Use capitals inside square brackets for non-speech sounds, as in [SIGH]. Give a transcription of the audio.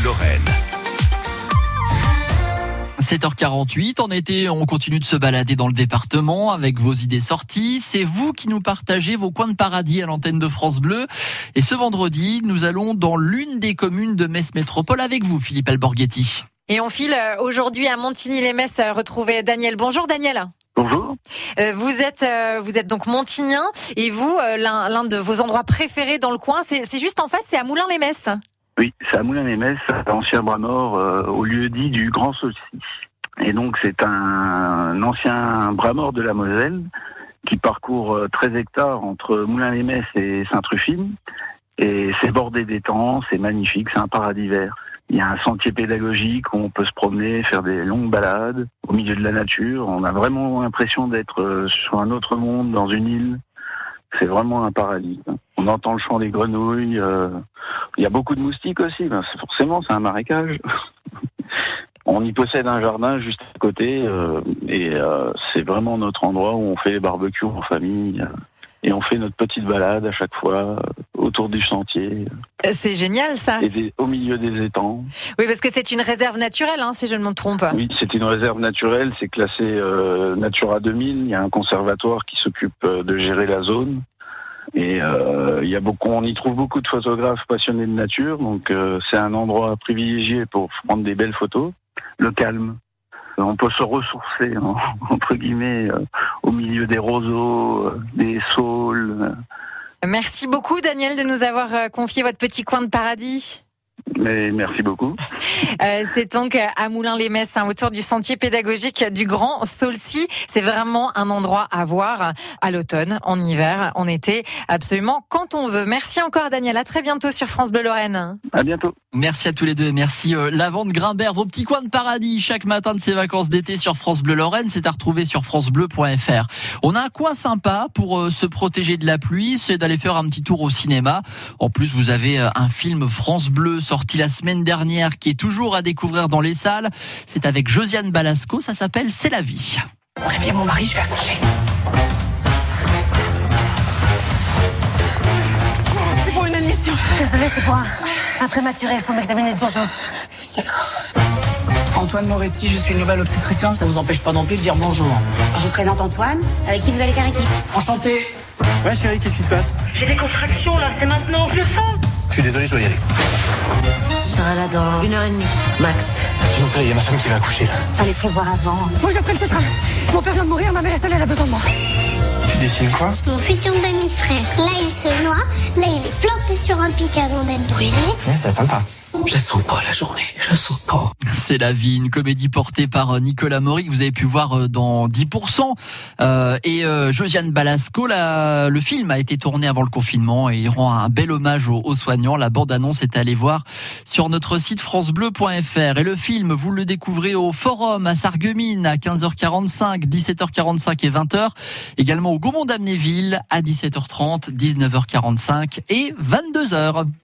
Lorraine. 7h48, en été, on continue de se balader dans le département avec vos idées sorties. C'est vous qui nous partagez vos coins de paradis à l'antenne de France Bleu. Et ce vendredi, nous allons dans l'une des communes de Metz Métropole avec vous, Philippe Alborghetti. Et on file euh, aujourd'hui à Montigny-les-Metz euh, retrouver Daniel. Bonjour Daniel. Bonjour. Euh, vous êtes vous êtes donc montignien et vous l'un de vos endroits préférés dans le coin, c'est juste en face, c'est à Moulins-les-Metz. Oui, c'est à Moulins-les-Metz, ancien bras mort, au lieu dit du Grand Saucy. Et donc c'est un, ancien bras mort de la Moselle qui parcourt 13 hectares entre Moulins-les-Metz et Saint-Truffine. Et c'est bordé d'étangs, c'est magnifique, c'est un paradis vert. Il y a un sentier pédagogique où on peut se promener, faire des longues balades au milieu de la nature. On a vraiment l'impression d'être euh, sur un autre monde, dans une île. C'est vraiment un paradis. On entend le chant des grenouilles. Euh, il y a beaucoup de moustiques aussi. Ben, forcément, c'est un marécage. [LAUGHS] on y possède un jardin juste à côté euh, et c'est vraiment notre endroit où on fait les barbecues en famille et on fait notre petite balade à chaque fois euh, autour du sentier. Euh, c'est génial ça. Et au milieu des étangs. Oui, parce que c'est une réserve naturelle, hein, si je ne me trompe. Oui, c'est une réserve naturelle. C'est classé euh, Natura 2000. Il y a un conservatoire qui s'occupe euh, de gérer la zone. Et euh, il y a beaucoup, on y trouve beaucoup de photographes passionnés de nature, donc c'est un endroit privilégié pour prendre des belles photos. Le calme, on peut se ressourcer [LAUGHS] entre guillemets euh, au milieu des roseaux, euh, des saules. Merci beaucoup Daniel de nous avoir euh, confié votre petit coin de paradis. Mais merci beaucoup. [LAUGHS] Euh, c'est donc à Moulins-les-Messes, hein, autour du sentier pédagogique du Grand Saulcy. C'est vraiment un endroit à voir à l'automne, en hiver, en été, absolument quand on veut. Merci encore Daniel. À très bientôt sur France Bleu Lorraine. À bientôt. Merci à tous les deux. Merci euh, Lavande Grimbert, vos petits coins de paradis chaque matin de ces vacances d'été sur France Bleu Lorraine. C'est à retrouver sur francebleu.fr. On a un coin sympa pour euh, se protéger de la pluie, c'est d'aller faire un petit tour au cinéma. En plus, vous avez euh, un film France Bleu sorti la semaine dernière qui est toujours à découvrir dans les salles. C'est avec Josiane Balasco, ça s'appelle C'est la vie. Préviens mon mari, je vais accoucher. C'est pour une admission. Désolée, c'est pour un, un prématuré, il faut m'examiner d'urgence. D'accord. Antoine Moretti, je suis une nouvelle obstétricienne, ça vous empêche pas non plus de dire bonjour. Je vous présente Antoine, avec qui vous allez faire équipe. Enchanté. Ouais chérie, qu'est-ce qui se passe? J'ai des contractions là, c'est maintenant, je le sens. Je suis désolé, je dois y aller. Je serai là dans une heure et demie, max. S'il vous plaît, il y a ma femme qui va accoucher là. Fallait prévoir avant. Faut que je prenne ce train. Mon père vient de mourir, ma mère est seule, elle a besoin de moi. Tu dessines quoi? Mon futur demi-frère. Là, il se noie. Là, il est planté sur un pic avant d'être brûlé. Ouais, c'est sympa. Je sens pas la journée, je sens pas. C'est la vie, une comédie portée par euh, Nicolas Maury que vous avez pu voir euh, dans 10%. Euh, et euh, Josiane Balasco, la, le film a été tourné avant le confinement et il rend un bel hommage aux, aux soignants. La bande-annonce est à aller voir sur notre site francebleu.fr. Et le film, vous le découvrez au Forum à Sarreguemines à 15h45, 17h45 et 20h. Également au Gaumont d'Amnéville à 17h30, 19h45 et 22h.